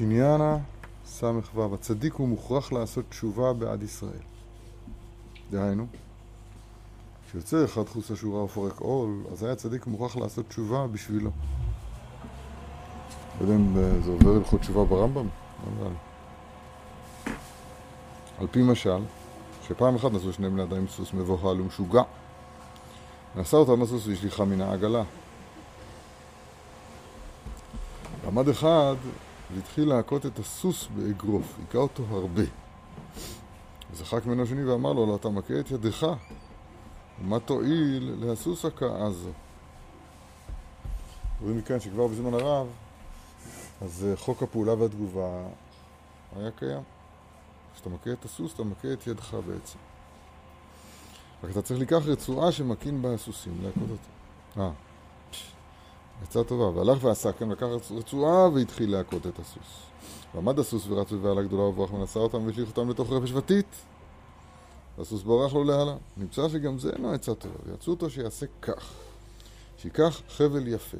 תניאנה ס"ו, הצדיק הוא מוכרח לעשות תשובה בעד ישראל. דהיינו, כשיוצא אחד חוס השורה ופורק עול, אז היה צדיק מוכרח לעשות תשובה בשבילו. לא יודע אם זה עובר הלכות תשובה ברמב"ם, אבל... על פי משל, שפעם אחת נסעו שני בני אדם עם סוס מבוהל ומשוגע. נשא אותם הסוס והשליחה מן העגלה. עמד אחד והתחיל להכות את הסוס באגרוף, היכה אותו הרבה. וזחק ממנו שני ואמר לו, לא, אתה מכה את ידך, ומה תועיל להסוס הכאה זו? רואים מכאן שכבר בזמן הרב, אז אה, חוק הפעולה והתגובה היה קיים. כשאתה מכה את הסוס, אתה מכה את ידך בעצם. רק אתה צריך לקח רצועה שמכין בה הסוסים, להכות אותו. אה, עצה טובה. והלך ועשה כן, לקח רצועה והתחיל להכות את הסוס. ועמד הסוס ורץ בבהלה גדולה וברח ונשא אותם והשליך אותם לתוך רפש ותית. והסוס ברח לו להלה. נמצא שגם זה אינו עצה טובה. ויצאו אותו שיעשה כך. שיקח חבל יפה.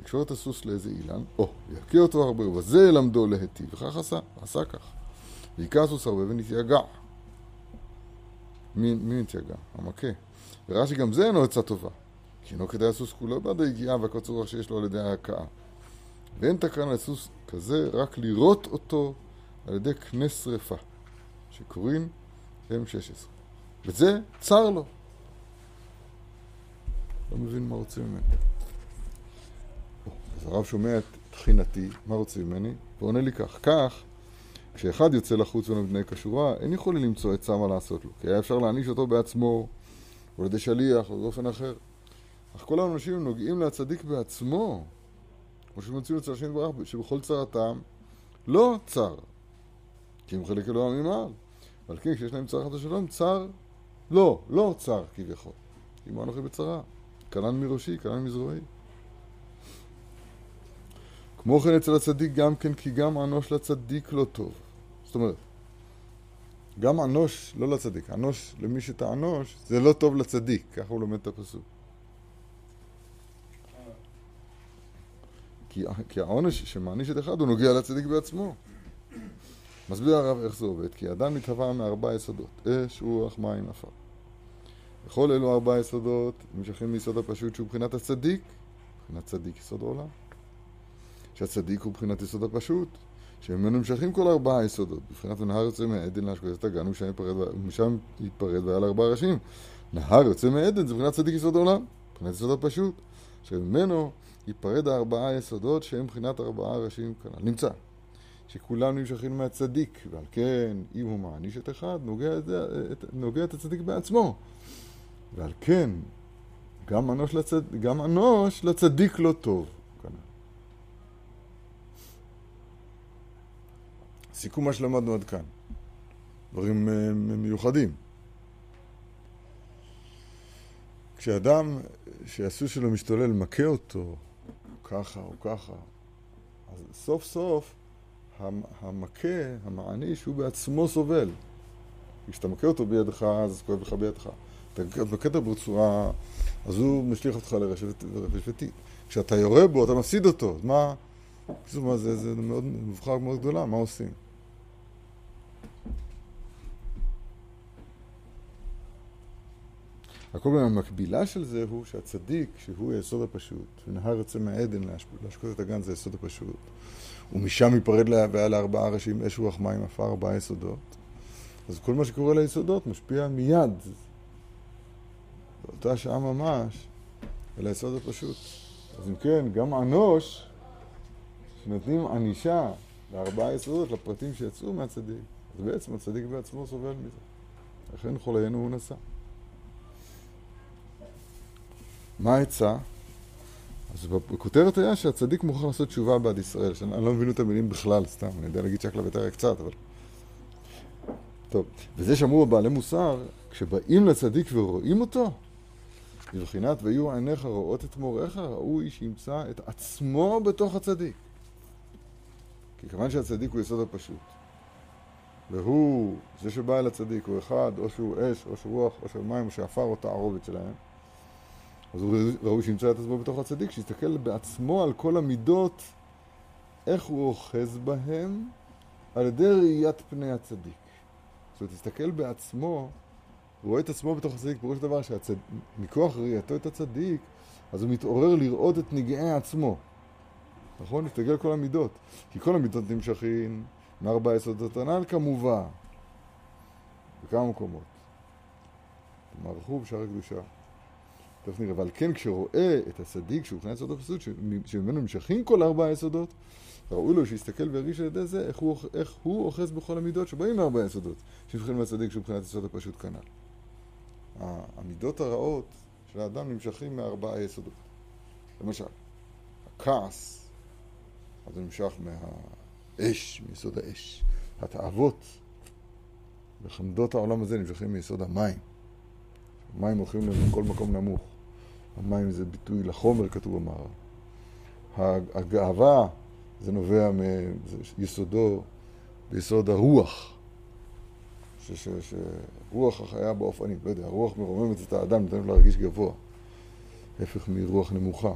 יקשור את הסוס לאיזה אילן, או, ויכה אותו הרבה, ובזה למדו להיטיב. וכך עשה, עשה כך. והיכה הסוס הרבה ונתייגע. מי, מי נתייגע? המכה. וראה שגם זה אינו עצה טובה. כי אינו כדאי הסוס כולו בעד היגיעה והקוצר רוח שיש לו על ידי ההכאה. ואין תקנה לסוס כזה רק לראות אותו על ידי קנה שרפה, שקוראים M16. וזה צר לו. לא מבין מה רוצים ממני. אז הרב שומע את תחינתי, מה רוצים ממני? ועונה לי כך, כך, כשאחד יוצא לחוץ ולבני כשורה, אין יכולים למצוא עצה מה לעשות לו, כי היה אפשר להעניש אותו בעצמו, או על ידי שליח, או באופן אחר. אך כל האנשים נוגעים לצדיק בעצמו, כמו שמוצאים אצל השם יתברך, שבכל צרתם לא צר, כי הם חלק אלוהים ממעל. ועל כן כשיש להם צר חד ושלום, צר לא, לא צר כביכול. אם אנוכי בצרה, כנן מראשי, כנן מזרועי. כמו כן אצל הצדיק גם כן, כי גם אנוש לצדיק לא טוב. זאת אומרת, גם אנוש לא לצדיק, אנוש למי שתענוש, זה לא טוב לצדיק, ככה הוא לומד את הפסוק. כי, כי העונש שמעניש את אחד הוא נוגע לצדיק בעצמו. מסביר הרב איך זה עובד, כי אדם מתהווה מארבע יסודות, אש, רוח, מים, עפר. וכל אלו ארבע יסודות נמשכים מיסוד הפשוט שהוא מבחינת הצדיק, מבחינת צדיק יסוד העולם. שהצדיק הוא מבחינת יסוד הפשוט, שממנו נמשכים כל ארבעה היסודות. בבחינת הנהר יוצא מעדן להשקודת הגן ומשם ייפרד והיה לארבעה ראשים. נהר יוצא מעדן זה מבחינת צדיק יסוד העולם, מבחינת יסוד הפשוט, שממנו ייפרד הארבעה יסודות שהם מבחינת ארבעה ראשים כנ"ל. נמצא שכולם נמשכים מהצדיק, ועל כן, אם הוא מעניש את אחד, נוגע את, את, נוגע את הצדיק בעצמו. ועל כן, גם אנוש, לצד, גם אנוש לצדיק לא טוב. כנ"ל. סיכום מה שלמדנו עד כאן. דברים uh, מיוחדים. כשאדם שהסוס שלו משתולל מכה אותו, ככה או ככה. אז סוף סוף המכה, המעניש, הוא בעצמו סובל. כשאתה מכה אותו בידך, אז כואב לך בידך. אתה מכה אותו בצורה, אז הוא משליך אותך לרפש ותית. כשאתה יורה בו, אתה מפסיד אותו. מה, מה זה, זה מאוד, מבחר מאוד גדולה, מה עושים? הכל המקבילה של זה הוא שהצדיק, שהוא היסוד הפשוט, ונהר יוצא מהעדן להשקות את הגן זה היסוד הפשוט, ומשם ייפרד והיה לארבעה ראשים אש רוח מים עפר ארבעה יסודות, אז כל מה שקורה ליסודות משפיע מיד, באותה שעה ממש, על היסוד הפשוט. אז אם כן, גם אנוש, שנותנים ענישה לארבעה יסודות, לפרטים שיצאו מהצדיק, אז בעצם הצדיק בעצמו סובל מזה. לכן חוליינו הוא נשא. מה העצה? אז בכותרת היה שהצדיק מוכרח לעשות תשובה בעד ישראל, שאני לא מבין את המילים בכלל, סתם, אני יודע להגיד שקלה ותראה קצת, אבל... טוב, וזה שאמרו בבעלי מוסר, כשבאים לצדיק ורואים אותו, בבחינת ויהיו עיניך רואות את מוריך, ראוי שימצא את עצמו בתוך הצדיק. כי כיוון שהצדיק הוא יסוד הפשוט, והוא, זה שבא אל הצדיק, הוא אחד, או שהוא אש, או שהוא רוח, או שהוא מים, או שעפר, או תערובת שלהם, אז הוא ראוי שימצא את עצמו בתוך הצדיק, שיסתכל בעצמו על כל המידות איך הוא אוחז בהם? על ידי ראיית פני הצדיק. זאת אומרת, תסתכל בעצמו, רואה את עצמו בתוך הצדיק, פירוש דבר שמכוח ראייתו את הצדיק, אז הוא מתעורר לראות את נגעי עצמו. נכון? להסתכל על כל המידות. כי כל המידות נמשכים מארבע יסודות הנ"ל כמובן. בכמה מקומות. מערכו בשער הקדושה. תכף נראה, אבל כן כשרואה את הצדיק שהוא מבחינת יסוד הפסות, שממנו נמשכים כל ארבע היסודות, ראוי לו שיסתכל וירגיש על ידי זה איך הוא, איך הוא אוחז בכל המידות שבאים מארבע היסודות, שנבחרים מהצדיק שהוא מבחינת יסוד הפשוט כנ"ל. המידות הרעות של האדם נמשכים מארבע היסודות. למשל, הכעס, אז הוא נמשך מהאש, מיסוד האש. התאוות וחמדות העולם הזה נמשכים מיסוד המים. המים הולכים לכל מקום נמוך. המים זה ביטוי לחומר, כתוב במערב. הגאווה זה נובע מיסודו, ביסוד הרוח. שרוח החיה באופנים, לא יודע, הרוח מרוממת את האדם, נותן לו להרגיש גבוה. הפך מרוח נמוכה.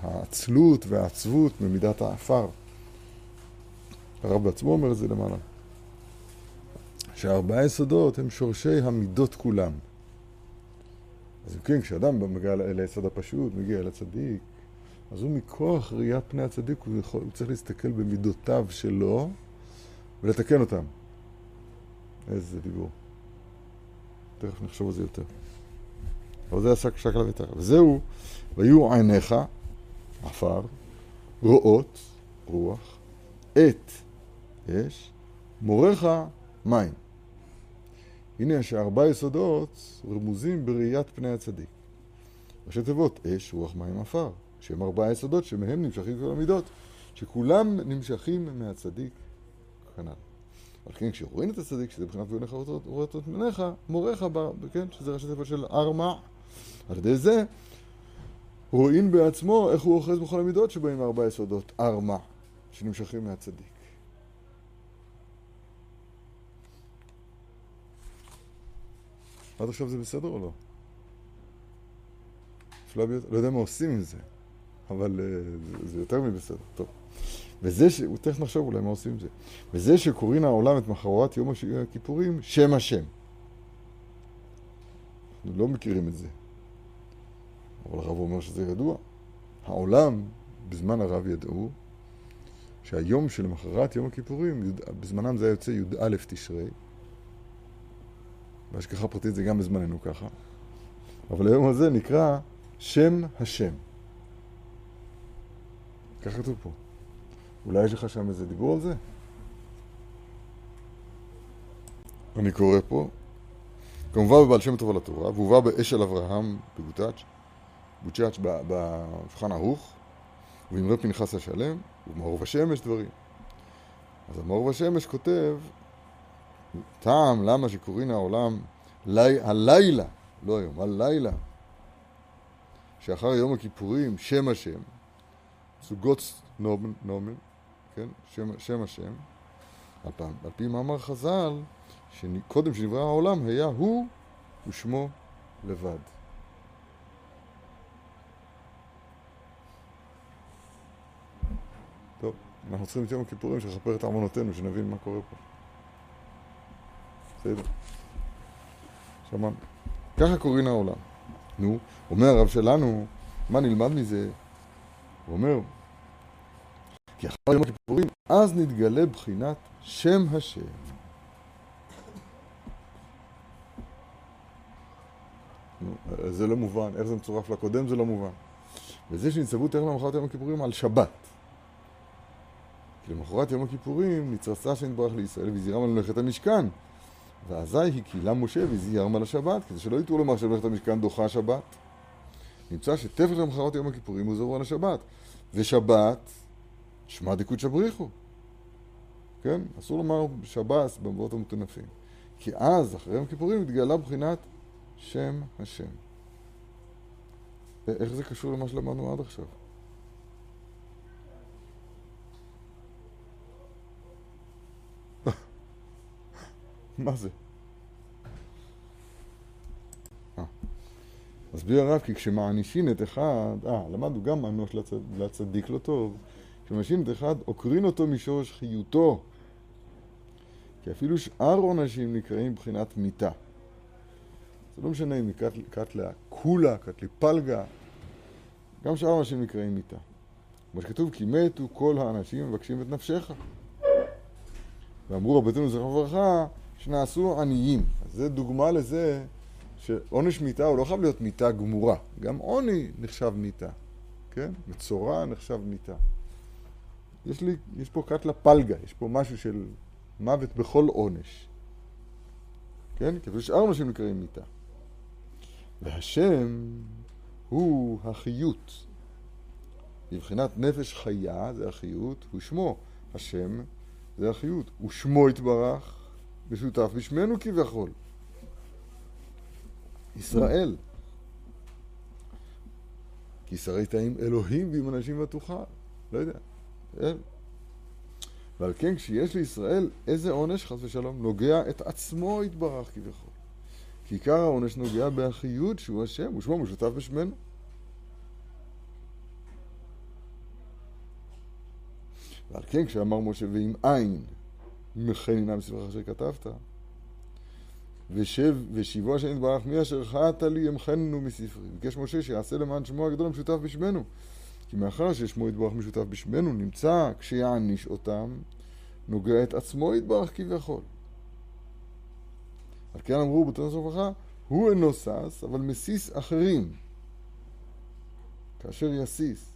העצלות והעצבות ממידת האפר. הרב בעצמו אומר את זה למעלה. שהארבעה יסודות הם שורשי המידות כולם. אז אם כן, כשאדם מגיע ליסוד הפשוט, מגיע אל הצדיק, אז הוא מכוח ראיית פני הצדיק, הוא, יכול, הוא צריך להסתכל במידותיו שלו ולתקן אותם. איזה דיבור. תכף נחשוב על זה יותר. אבל זה עסק שקלה ותרא. וזהו, ויהיו עיניך, עפר, רואות, רוח, עת, אש, מוריך, מים. הנה שארבע יסודות רמוזים בראיית פני הצדיק. ראשי תיבות, אש, רוח, מים, עפר, שהם ארבעה יסודות שמהם נמשכים כל המידות, שכולם נמשכים מהצדיק כנ"ל. אבל כן, כשרואים את הצדיק, שזה מבחינת ועונך ורואות את פניך, מוריך, כן, שזה ראשי תיבות של ארמע. על ידי זה רואים בעצמו איך הוא אוחז בכל המידות שבאים מארבע יסודות, ארמע, שנמשכים מהצדיק. עד עכשיו זה בסדר או לא? לא יודע מה עושים עם זה, אבל uh, זה יותר מבסדר. טוב. וזה ש... תכף נחשוב אולי מה עושים עם זה. וזה שקוראים העולם את מחרת יום הכיפורים, שם השם. אנחנו לא מכירים את זה. אבל הרב אומר שזה ידוע. העולם, בזמן הרב ידעו, שהיום שלמחרת יום הכיפורים, בזמנם זה היה יוצא י"א תשרי, בהשגחה פרטית זה גם בזמננו ככה. אבל היום הזה נקרא שם השם. ככה כתוב פה. אולי יש לך שם איזה דיבור על זה? אני קורא פה. כמובן בבעל שם טוב על התורה, והובא באשל אברהם בגוטאץ', בוצ'אץ' בשולחן ערוך, ובאמרי פנחס השלם, ובמאור ושמש דברים. אז המאור ושמש כותב טעם למה שקוראים העולם לי, הלילה, לא היום, הלילה, שאחר יום הכיפורים, שם השם, זוגות נומן, נומן כן, שם, שם השם, על פי, על פי מאמר חז"ל, שקודם שנברא העולם היה הוא ושמו לבד. טוב, אנחנו צריכים את יום הכיפורים שכפר את ארמונותינו, שנבין מה קורה פה. בסדר. שמענו. ככה קוראים העולם. נו, אומר הרב שלנו, מה נלמד מזה? הוא אומר, כי אחר יום הכיפורים, אז נתגלה בחינת שם השם. נו, זה לא מובן, איך זה מצורף לקודם זה לא מובן. וזה שנצטוו תכף למחרת יום הכיפורים על שבת. כי למחרת יום הכיפורים נצרסה שנתברך לישראל והזהירם על מלאכת המשכן. ואזי הקהילה משה והזהירם על השבת, כדי שלא יטעו לומר שמלאכת המשכן דוחה שבת. נמצא שתפר למחרת יום הכיפורים הוא זרוע על השבת. ושבת, שמע דקות שבריחו. כן? אסור לומר שבס במבואות המטונפים. כי אז, אחרי יום הכיפורים, התגלה בחינת שם השם. איך זה קשור למה שלמדנו עד עכשיו? מה זה? אה. מסביר הרב כי כשמענישין את אחד, אה, למדנו גם מענוש לצד, לצדיק לא טוב, שמשין את אחד עוקרין אותו משורש חיותו. כי אפילו שאר עונשים נקראים מבחינת מיתה. זה לא משנה אם היא קטלה קולה, קטלי פלגה, גם שאר האנשים נקראים מיתה. כמו שכתוב, כי מתו כל האנשים מבקשים את נפשך. ואמרו רבותינו זכר וברכה, שנעשו עניים. אז זה דוגמה לזה שעונש מיתה הוא לא חייב להיות מיתה גמורה. גם עוני נחשב מיתה, כן? מצורע נחשב מיתה. יש לי, יש פה קטלה פלגה, יש פה משהו של מוות בכל עונש. כן? כי שאר אנשים נקראים מיתה. והשם הוא החיות. מבחינת נפש חיה, זה החיות, הוא שמו. השם זה החיות. ושמו יתברך, משותף בשמנו כביכול. ישראל. כי שרית עם אלוהים ועם אנשים ותוכל. לא יודע. אל. ועל כן כשיש לישראל איזה עונש, חס ושלום, נוגע את עצמו יתברך כביכול. כי עיקר העונש נוגע באחיות שהוא השם, ושמו משותף בשמנו. ועל כן כשאמר משה ועם עין, מכן הנה מספרך אשר כתבת, ושב, ושיבו השם יתברך מי אשר חעת לי ימחננו מספרי. ביקש משה שיעשה למען שמו הגדול המשותף בשמנו. כי מאחר ששמו יתברך משותף בשמנו, נמצא כשיעניש אותם, נוגע את עצמו יתברך כביכול. על כן אמרו בתורת הברכה, הוא אינו שש, אבל מסיס אחרים. כאשר יסיס.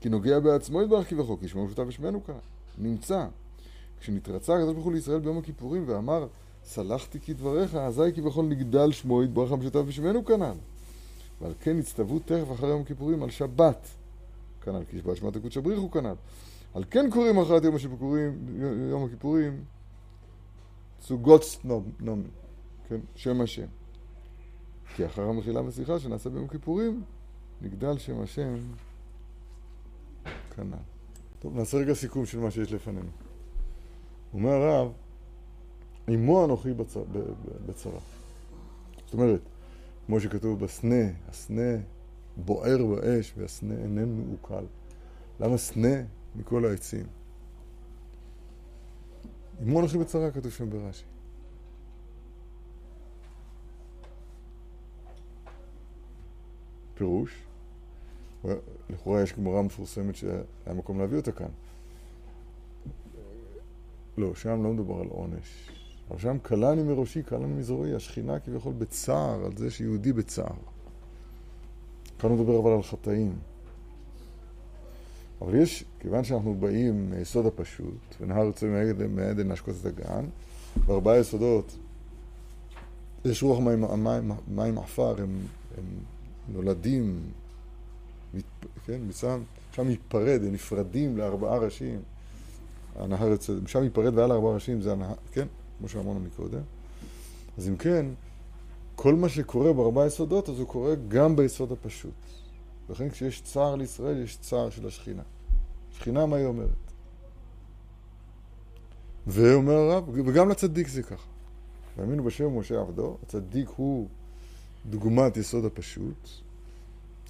כי נוגע בעצמו יתברך כביכול, כי שמו משותף בשמנו כאן. נמצא. כשנתרצה הקדוש ברוך הוא לישראל ביום הכיפורים ואמר, סלחתי כדבריך, אזי כביכול נגדל שמו יתברך המשותף בשמנו כנ"ל. ועל כן הצטוו תכף אחרי יום הכיפורים על שבת. כנ"ל, כי שבת שמעת קודש הבריחו כנ"ל. על כן קוראים אחת יום הכיפורים, יום הכיפורים, צוגות נומי, כן, שם השם. כי אחר המחילה והשיחה שנעשה ביום כיפורים, נגדל שם השם כנ"ל. טוב, נעשה רגע סיכום של מה שיש לפנינו. אומר הרב, עמו אנוכי בצרה. זאת אומרת, כמו שכתוב בסנה, הסנה בוער באש והסנה איננו מעוקל. למה סנה מכל העצים? עמו אנוכי בצרה כתוב שם ברש"י. פירוש, לכאורה יש גמרא מפורסמת שהיה מקום להביא אותה כאן. לא, שם לא מדובר על עונש. אבל שם קלני מראשי, קלני מזרועי, השכינה כביכול בצער, על זה שיהודי בצער. כאן הוא מדבר אבל על חטאים. אבל יש, כיוון שאנחנו באים מיסוד הפשוט, ונהר יוצא מעדן להשקות את הגן, בארבעה יסודות יש רוח מים, מים, מים עפר, הם, הם נולדים, כן, משם, שם ייפרד, הם נפרדים לארבעה ראשים. הנהר יוצא, משם ייפרד ועל ארבעה ראשים זה הנהר, כן? כמו שאמרנו מקודם. אז אם כן, כל מה שקורה בארבעה יסודות, אז הוא קורה גם ביסוד הפשוט. לכן כשיש צער לישראל, יש צער של השכינה. שכינה, מה היא אומרת? ואומר הרב, וגם לצדיק זה ככה. והאמינו בשם משה עבדו, הצדיק הוא דוגמת יסוד הפשוט.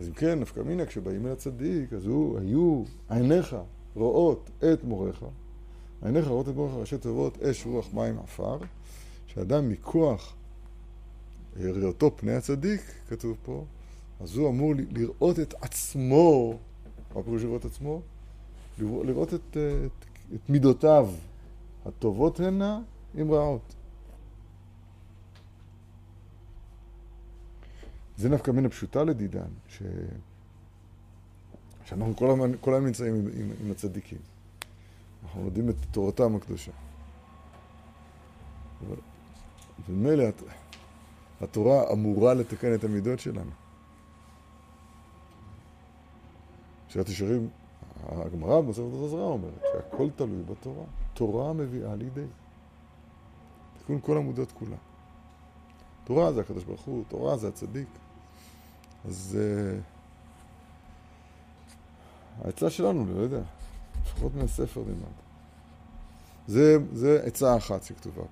אז אם כן, נפקא מינה, כשבאים אל הצדיק, אז הוא, היו עיניך רואות את מוריך, עיניך רואות את ברוך ראשי תיבות אש, רוח, מים, עפר, שאדם מכוח ראותו פני הצדיק, כתוב פה, אז הוא אמור לראות את עצמו, מה פירוש לראות את עצמו? לראות את, את, את מידותיו, הטובות הנה עם רעות. זה נפקא מן הפשוטה לדידן, ש... שאנחנו כל הזמן, כל הזמן נמצאים עם, עם, עם הצדיקים. אנחנו לומדים את תורתם הקדושה. ומילא התורה אמורה לתקן את המידות שלנו. שירת ישרים, הגמרא במסכת עזרא אומרת שהכל תלוי בתורה. תורה מביאה לידי. תיקון כל עמודות כולה. תורה זה הקדוש ברוך הוא, תורה זה הצדיק. אז uh, העצה שלנו, לא יודע, לפחות מהספר נלמד. זה, זה עצה אחת שכתובה.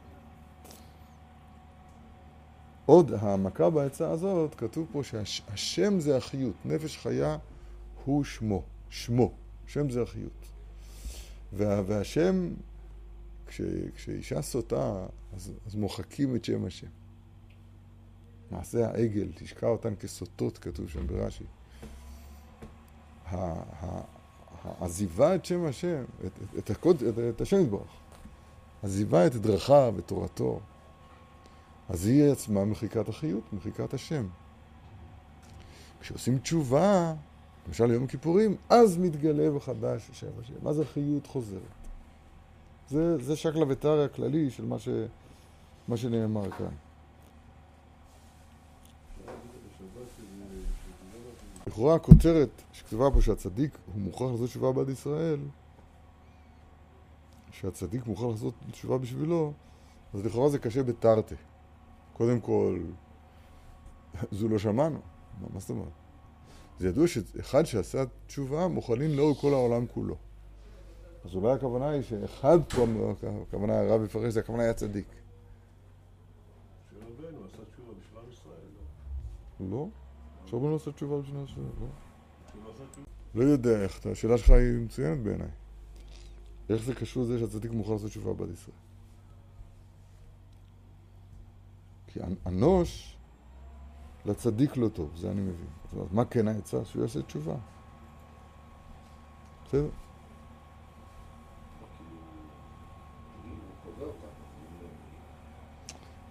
עוד העמקה בעצה הזאת, כתוב פה שהשם זה החיות, נפש חיה הוא שמו, שמו. השם זה החיות. וה, והשם, כש, כשאישה סוטה, אז, אז מוחקים את שם השם. מעשה העגל, תשקע אותן כסוטות, כתוב שם ברש"י. עזיבה את שם השם, את, את, את, הקוד, את, את השם יתברך, עזיבה את דרכיו ותורתו, אז היא עצמה מחיקת החיות, מחיקת השם. כשעושים תשובה, למשל יום הכיפורים, אז מתגלה מחדש השם השם. אז החיות חוזרת. זה, זה שקלא וטריא הכללי של מה, ש, מה שנאמר כאן. לכאורה הכותרת שכתובה פה שהצדיק הוא מוכרח לעשות תשובה בעד ישראל, שהצדיק מוכרח לעשות תשובה בשבילו, אז לכאורה זה קשה בתרתי. קודם כל, זו לא שמענו. מה זאת אומרת? זה ידוע שאחד שעשה תשובה מוכנים לאור כל העולם כולו. אז אולי הכוונה היא שאחד פה, הכוונה הרב יפרש, זה הכוונה היה צדיק. שרבנו עשה תשובה בשביל עם ישראל, לא? שרבנו עשה תשובה בשביל ישראל, לא? לא יודע איך, השאלה שלך היא מצוינת בעיניי. איך זה קשור לזה שהצדיק מוכן לעשות תשובה בעד ישראל? כי אנוש לצדיק לא טוב, זה אני מבין. זאת אומרת, מה כן העצה? שהוא יעשה תשובה. בסדר?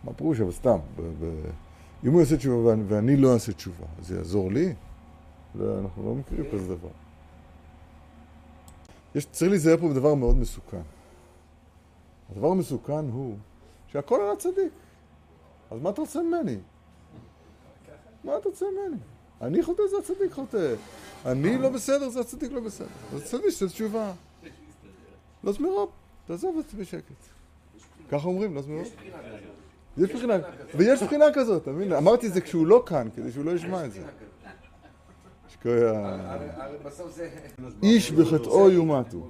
מה פירוש? אבל סתם, אם הוא יעשה תשובה ואני לא אעשה תשובה, זה יעזור לי? לא, אנחנו לא מכירים כזה דבר. יש, צריך להיזהר פה בדבר מאוד מסוכן. הדבר המסוכן הוא שהכל על הצדיק. אז מה אתה רוצה ממני? מה אתה רוצה ממני? אני חוטא, זה הצדיק חוטא. אני לא בסדר, זה הצדיק לא בסדר. אז הצדיק זה תשובה. לא זמירו, תעזוב את זה בשקט. ככה אומרים, לא זמירו. יש בחינה כזאת. ויש בחינה כזאת, אתה מבין? אמרתי את זה כשהוא לא כאן, כדי שהוא לא ישמע את זה. איש בחטאו יומתו.